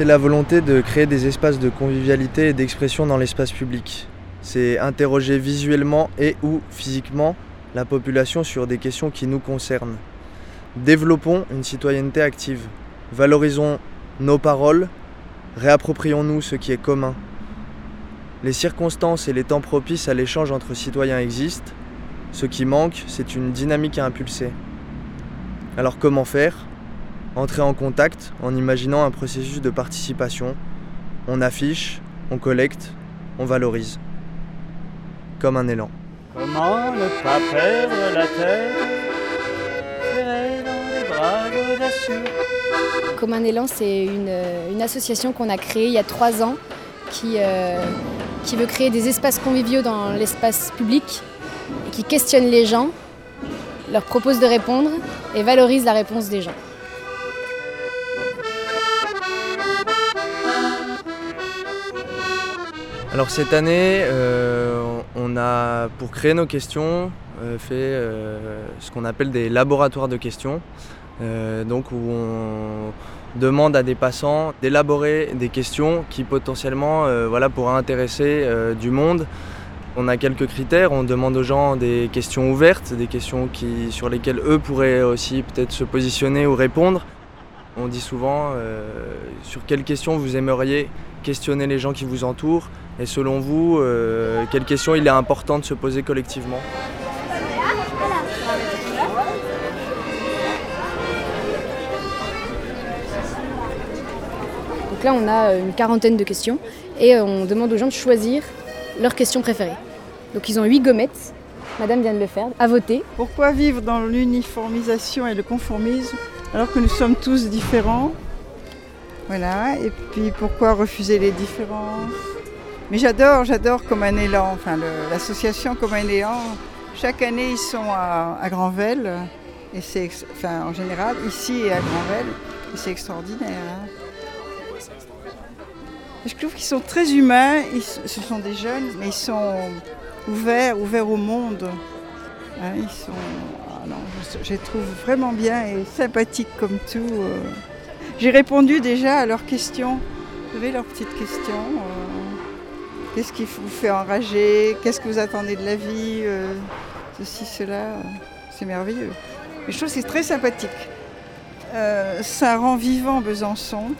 C'est la volonté de créer des espaces de convivialité et d'expression dans l'espace public. C'est interroger visuellement et ou physiquement la population sur des questions qui nous concernent. Développons une citoyenneté active. Valorisons nos paroles, réapproprions-nous ce qui est commun. Les circonstances et les temps propices à l'échange entre citoyens existent. Ce qui manque, c'est une dynamique à impulser. Alors comment faire? Entrer en contact en imaginant un processus de participation. On affiche, on collecte, on valorise. Comme un élan. Comment ne pas perdre la tête dans les bras audacieux Comme un élan, c'est une, une association qu'on a créée il y a trois ans qui, euh, qui veut créer des espaces conviviaux dans l'espace public et qui questionne les gens, leur propose de répondre et valorise la réponse des gens. Alors cette année, euh, on a, pour créer nos questions, euh, fait euh, ce qu'on appelle des laboratoires de questions, donc où on demande à des passants d'élaborer des questions qui potentiellement voilà, pourraient intéresser du monde. On a quelques critères, on demande aux gens des questions ouvertes, des questions qui, sur lesquelles eux pourraient aussi peut-être se positionner ou répondre. On dit souvent sur quelles questions vous aimeriez questionner les gens qui vous entourent et selon vous, euh, quelles questions il est important de se poser collectivement. Donc là, on a une quarantaine de questions et euh, on demande aux gens de choisir leurs questions préférées. Donc ils ont huit gommettes, Madame vient de le faire, à voter. Pourquoi vivre dans l'uniformisation et le conformisme alors que nous sommes tous différents? Voilà, et puis pourquoi refuser les différences? Mais j'adore, j'adore comme un élan, enfin l'association comme un élan. Chaque année ils sont à, à et c'est en général ici et à Granvelle, et c'est extraordinaire. hein. Je trouve qu'ils sont très humains, ils ce sont des jeunes, mais ils sont ouverts, ouverts au monde. Hein, ils sont, ah je les trouve vraiment bien et sympathiques comme tout. euh. J'ai répondu déjà à leurs questions. Vous avez leurs petites questions. euh, Qu'est-ce qui vous fait enrager? Qu'est-ce que vous attendez de la vie euh, Ceci, cela? C'est merveilleux. Et je trouve c'est très sympathique. Euh, ça rend vivant Besançon.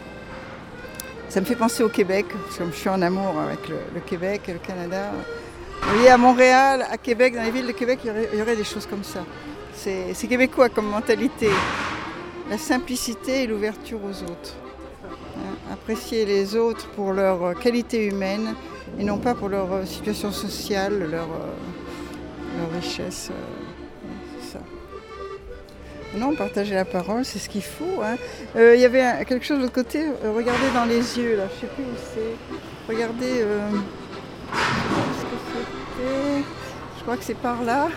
Ça me fait penser au Québec, parce que je suis en amour avec le, Québec et le Canada. Vous voyez, à Montréal, à Québec, dans les villes de Québec, il y aurait, il y aurait des choses comme ça. C'est québécois comme mentalité. La simplicité et l'ouverture aux autres. Hein, Apprécier les autres pour leur qualité humaine et non pas pour leur euh, situation sociale, leur, euh, richesse. euh, ça. Non, partager la parole, c'est ce qu'il faut. hein. Il y avait quelque chose de l'autre côté, regardez dans les yeux, là, je ne sais plus où c'est. Regardez. Je crois que c'est par là.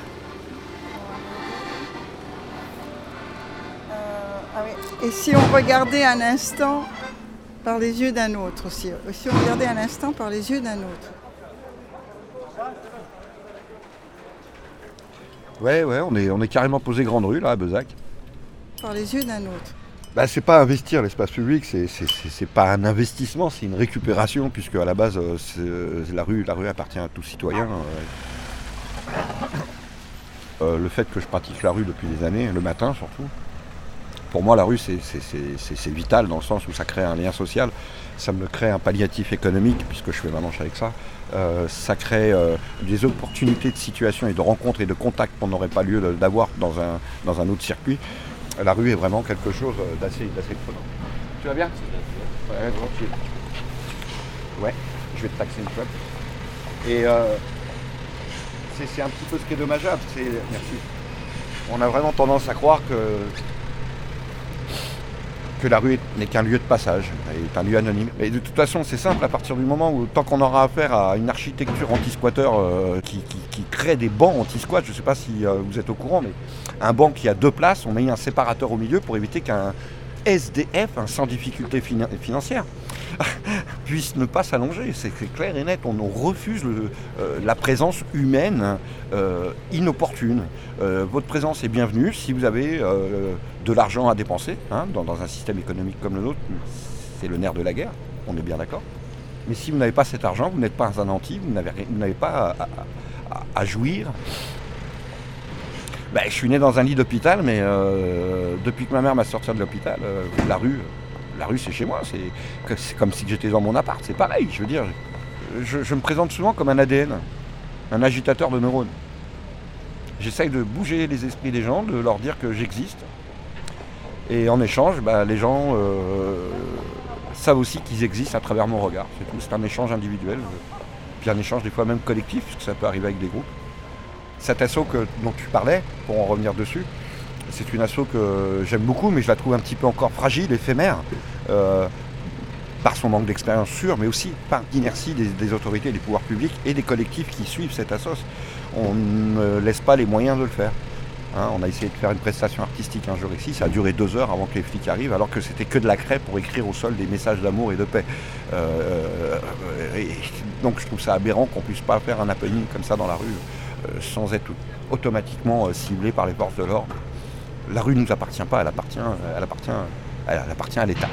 Ah. Et si on regardait un instant par les yeux d'un autre aussi. Si on regardait un instant par les yeux d'un autre. Ouais, ouais, on est, on est carrément posé grande rue là à Bezac. Par les yeux d'un autre. Bah, c'est pas investir l'espace public, c'est, c'est, c'est- c'est pas un investissement, c'est une récupération, puisque à la base, euh, euh, la, rue, la rue appartient à tout citoyen. Euh, le fait que je pratique la rue depuis des années, le matin surtout, pour moi, la rue, c'est, vital dans le sens où ça crée un lien social, ça me crée un palliatif économique, puisque je fais ma manche avec ça. Euh, ça crée euh, des opportunités de situation et de rencontres et de contacts qu'on n'aurait pas lieu d'avoir dans un, dans un autre circuit. La rue est vraiment quelque chose euh, d'assez, prenant. Tu vas bien? Ouais, tranquille. Ouais, je vais te taxer une fois. Et c'est, un petit peu ce qui est dommageable. Merci. On a vraiment tendance à croire que, que la rue n'est qu'un lieu de passage, est un lieu anonyme. Mais de toute façon, c'est simple, à partir du moment où, tant qu'on aura affaire à une architecture anti-squatter euh, qui, crée des bancs anti-squat, je ne sais pas si euh, vous êtes au courant, mais un banc qui a deux places, on met un séparateur au milieu pour éviter qu'un SDF, sans difficulté fina- financière, puisse ne pas s'allonger. C'est clair et net. On refuse euh, la présence humaine euh, inopportune. Euh, votre présence est bienvenue si vous avez de l'argent à dépenser hein, dans, un système économique comme le nôtre. C'est le nerf de la guerre, on est bien d'accord. Mais si vous n'avez pas cet argent, vous n'êtes pas un anti, vous n'avez, pas à, jouir. Ben, je suis né dans un lit d'hôpital, mais depuis que ma mère m'a sorti de l'hôpital, la rue, la rue c'est chez moi, c'est, comme si j'étais dans mon appart, c'est pareil, je veux dire. Je, me présente souvent comme un ADN, un agitateur de neurones. J'essaye de bouger les esprits des gens, de leur dire que j'existe. Et en échange, bah, les gens euh, savent aussi qu'ils existent à travers mon regard. C'est un échange individuel, puis un échange des fois même collectif, parce que ça peut arriver avec des groupes. Cet assaut dont tu parlais, pour en revenir dessus, c'est une asso que j'aime beaucoup, mais je la trouve un petit peu encore fragile, éphémère, euh, par son manque d'expérience sûre, mais aussi par l'inertie des, autorités, des pouvoirs publics et des collectifs qui suivent cette assos. On ne laisse pas les moyens de le faire. Hein, on a essayé de faire une prestation artistique un jour ici, ça a duré deux heures avant que les flics arrivent, alors que c'était que de la craie pour écrire au sol des messages d'amour et de paix. Euh, donc je trouve ça aberrant qu'on puisse pas faire un happening comme ça dans la rue euh, sans être automatiquement ciblé par les forces de l'ordre. La rue ne nous appartient pas, elle appartient, à l'État.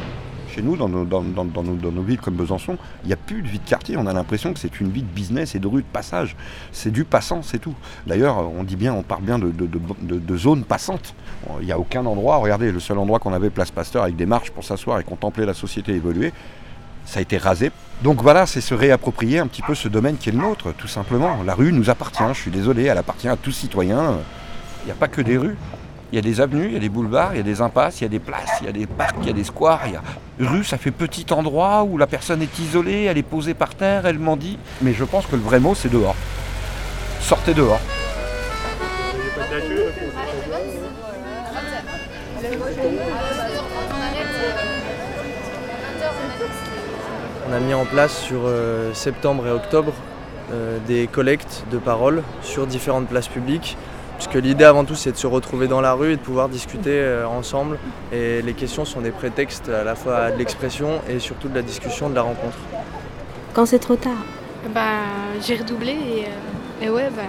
Chez nous, dans nos, villes comme Besançon, il n'y a plus de vie de quartier. On a l'impression que c'est une vie de business et de rue de passage. C'est du passant, c'est tout. D'ailleurs, on dit bien, on parle bien de zone passante. Il n'y a aucun endroit, regardez, le seul endroit qu'on avait, Place Pasteur, avec des marches pour s'asseoir et contempler la société évoluer, ça a été rasé. Donc voilà, c'est se réapproprier un petit peu ce domaine qui est le nôtre, tout simplement. La rue nous appartient, je suis désolé, elle appartient à tout citoyen. Il n'y a pas que des rues. Il y a des avenues, il y a des boulevards, il y a des impasses, il y a des places, il y a des parcs, il y a des squares. Il y a... Rue, ça fait petit endroit où la personne est isolée, elle est posée par terre, elle mendie. Mais je pense que le vrai mot, c'est dehors. Sortez dehors. On a mis en place sur euh, septembre et octobre euh, des collectes de paroles sur différentes places publiques. Puisque l'idée avant tout c'est de se retrouver dans la rue et de pouvoir discuter euh, ensemble. Et les questions sont des prétextes à la fois de l'expression et surtout de la discussion, de la rencontre. Quand c'est trop tard. Bah, j'ai redoublé et, euh, et ouais, bah,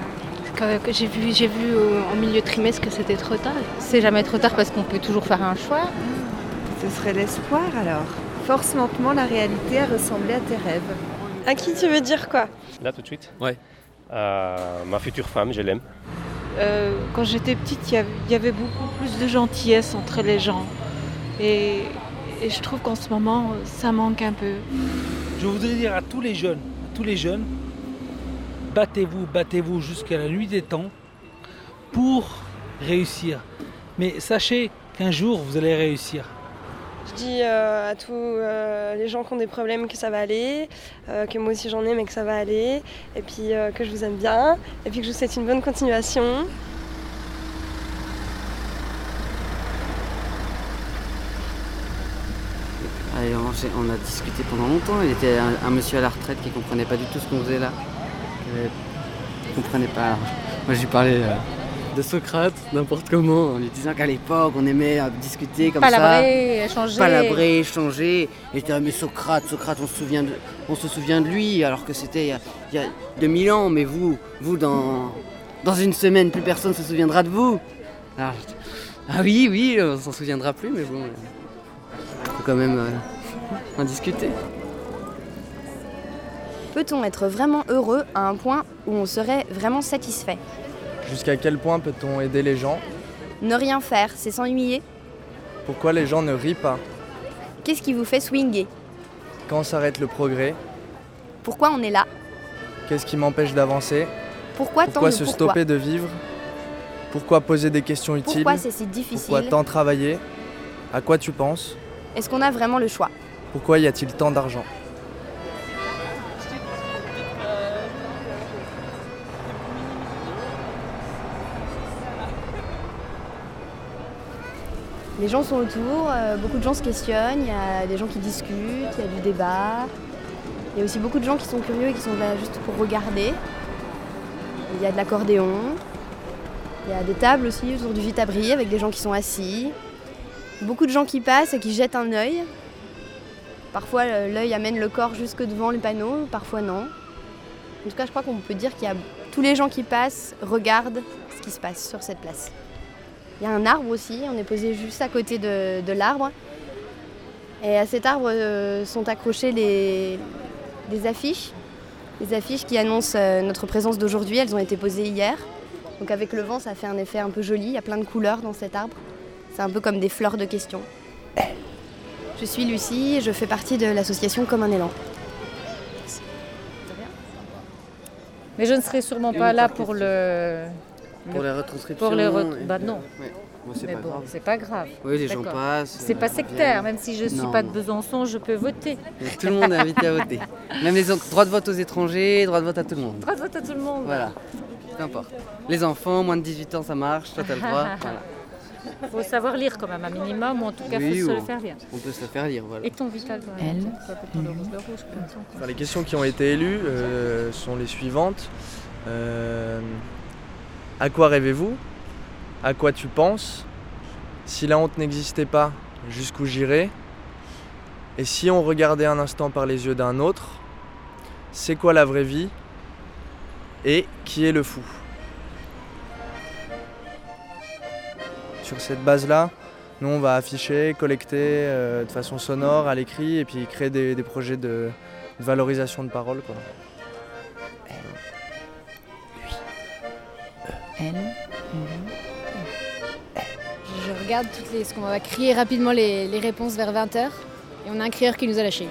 que- que j'ai vu, j'ai vu au- en milieu de trimestre que c'était trop tard. C'est jamais trop tard parce qu'on peut toujours faire un choix. Ce serait l'espoir alors. Force lentement la réalité à ressembler à tes rêves. À qui tu veux dire quoi? Là tout de suite? Ouais. Euh, ma future femme, je l'aime. Euh, quand j'étais petite, il y avait- beaucoup plus de gentillesse entre les gens. Et, et je trouve qu'en ce moment, ça manque un peu. Je voudrais dire à tous les jeunes, à tous les jeunes, battez-vous, battez-vous jusqu'à la nuit des temps pour réussir. Mais sachez qu'un jour, vous allez réussir. Je dis euh, à tous euh, les gens qui ont des problèmes que ça va aller, euh, que moi aussi j'en ai mais que ça va aller, et puis que je vous aime bien, et puis que je vous souhaite une bonne continuation. Allez, on, a discuté pendant longtemps. Il était un, monsieur à la retraite qui comprenait pas du tout ce qu'on faisait là. Il comprenait pas. Moi, j'ai parlé euh, de Socrate, n'importe comment, en lui disant qu'à l'époque, on aimait euh, discuter comme Palabrer, ça. échanger. Palabrer, échanger. Et j'étais, ah, mais Socrate, Socrate, on se souvient de, on se souvient de lui, alors que c'était il y a, il y a 2000 ans. Mais vous, vous, dans, dans une semaine, plus personne ne se souviendra de vous. Alors, j'étais, ah oui, oui, on s'en souviendra plus, mais bon. Il faut quand même euh, en discuter. Peut-on être vraiment heureux à un point où on serait vraiment satisfait? Jusqu'à quel point peut-on aider les gens Ne rien faire, c'est s'ennuyer. Pourquoi les gens ne rient pas Qu'est-ce qui vous fait swinger Quand s'arrête le progrès Pourquoi on est là Qu'est-ce qui m'empêche d'avancer Pourquoi, tant Pourquoi de se pourquoi stopper de vivre Pourquoi poser des questions utiles Pourquoi c'est si difficile Pourquoi tant travailler À quoi tu penses Est-ce qu'on a vraiment le choix Pourquoi y a-t-il tant d'argent Les gens sont autour, euh, beaucoup de gens se questionnent, il y a des gens qui discutent, il y a du débat. Il y a aussi beaucoup de gens qui sont curieux et qui sont là juste pour regarder. Il y a de l'accordéon. Il y a des tables aussi autour du vite-abri avec des gens qui sont assis. Beaucoup de gens qui passent et qui jettent un œil. Parfois l'œil amène le corps jusque devant le panneau, parfois non. En tout cas, je crois qu'on peut dire qu'il y a tous les gens qui passent regardent ce qui se passe sur cette place. Il y a un arbre aussi, on est posé juste à côté de, de l'arbre. Et à cet arbre euh, sont accrochées les, des affiches, les affiches qui annoncent euh, notre présence d'aujourd'hui. Elles ont été posées hier. Donc avec le vent, ça fait un effet un peu joli. Il y a plein de couleurs dans cet arbre. C'est un peu comme des fleurs de questions. Je suis Lucie et je fais partie de l'association Comme un élan. Mais je ne serai sûrement pas là pour le. Pour le- les retranscriptions. Pour les ret- et Bah non. euh, ouais. Bon, c'est Mais pas bon, grave. c'est pas grave. Oui, les gens passent, C'est euh, pas viennent. sectaire, même si je suis Non. pas de Besançon, je peux voter. Et Tout le monde est invité à voter. Même les autres, droit de vote aux étrangers, droit de vote à tout le monde. Droit de vote à tout le monde. Voilà, peu importe. Les enfants, moins de 18 ans, ça marche, toi t'as le droit. voilà. faut savoir lire quand même un minimum, ou en tout cas, il Oui, faut se le faire lire. On peut se le faire lire, voilà. Et ton vital, toi Elle. Enfin, les questions qui ont été élues euh, sont les suivantes. Euh, à quoi rêvez-vous? À quoi tu penses? Si la honte n'existait pas, jusqu'où j'irais? Et si on regardait un instant par les yeux d'un autre? C'est quoi la vraie vie? Et qui est le fou? Sur cette base-là, nous on va afficher, collecter euh, de façon sonore, à l'écrit, et puis créer des, projets de, valorisation de parole. Je regarde toutes les. ce qu'on va crier rapidement les, les réponses vers 20h. Et on a un crieur qui nous a lâchés.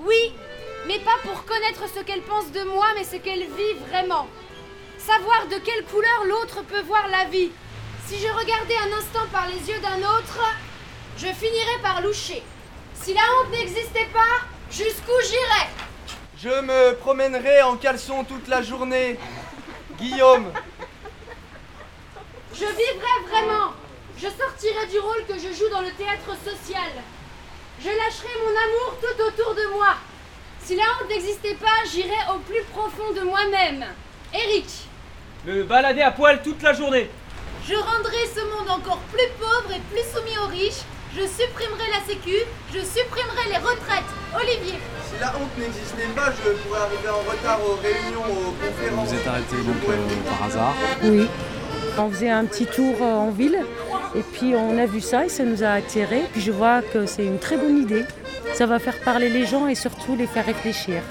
Oui, mais pas pour connaître ce qu'elle pense de moi, mais ce qu'elle vit vraiment. Savoir de quelle couleur l'autre peut voir la vie. Si je regardais un instant par les yeux d'un autre, je finirais par loucher. Si la honte n'existait pas, jusqu'où j'irais? Je me promènerai en caleçon toute la journée. Guillaume, Je vivrais vraiment. Je sortirais du rôle que je joue dans le théâtre social. Je lâcherais mon amour tout autour de moi. Si la honte n'existait pas, j'irais au plus profond de moi-même. Eric, Me balader à poil toute la journée je rendrais ce monde encore plus pauvre et plus soumis aux riches. Je supprimerai la sécu, je supprimerai les retraites. Olivier, si la honte n'existait pas, je pourrais arriver en retard aux réunions, aux conférences. Vous êtes arrêté donc euh, par hasard Oui. On faisait un petit tour euh, en ville et puis on a vu ça et ça nous a attirés. Puis je vois que c'est une très bonne idée. Ça va faire parler les gens et surtout les faire réfléchir.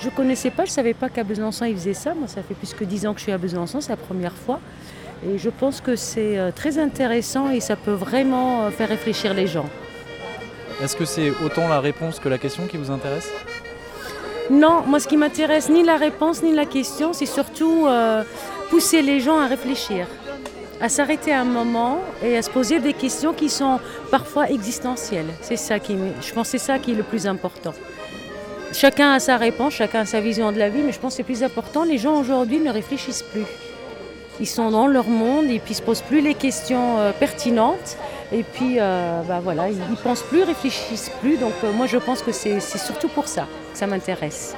Je ne connaissais pas, je ne savais pas qu'à Besançon ils faisaient ça. Moi, ça fait plus que 10 ans que je suis à Besançon, c'est la première fois. Et je pense que c'est euh, très intéressant et ça peut vraiment euh, faire réfléchir les gens. Est-ce que c'est autant la réponse que la question qui vous intéresse? Non, moi ce qui m'intéresse, ni la réponse ni la question, c'est surtout euh, pousser les gens à réfléchir, à s'arrêter un moment et à se poser des questions qui sont parfois existentielles. C'est ça qui, je pense, c'est ça qui est le plus important. Chacun a sa réponse, chacun a sa vision de la vie, mais je pense que c'est plus important. Les gens aujourd'hui ne réfléchissent plus. Ils sont dans leur monde et puis ils se posent plus les questions euh, pertinentes. Et puis, euh, bah voilà, ils ne pensent plus, réfléchissent plus. Donc euh, moi, je pense que c'est surtout pour ça que ça m'intéresse.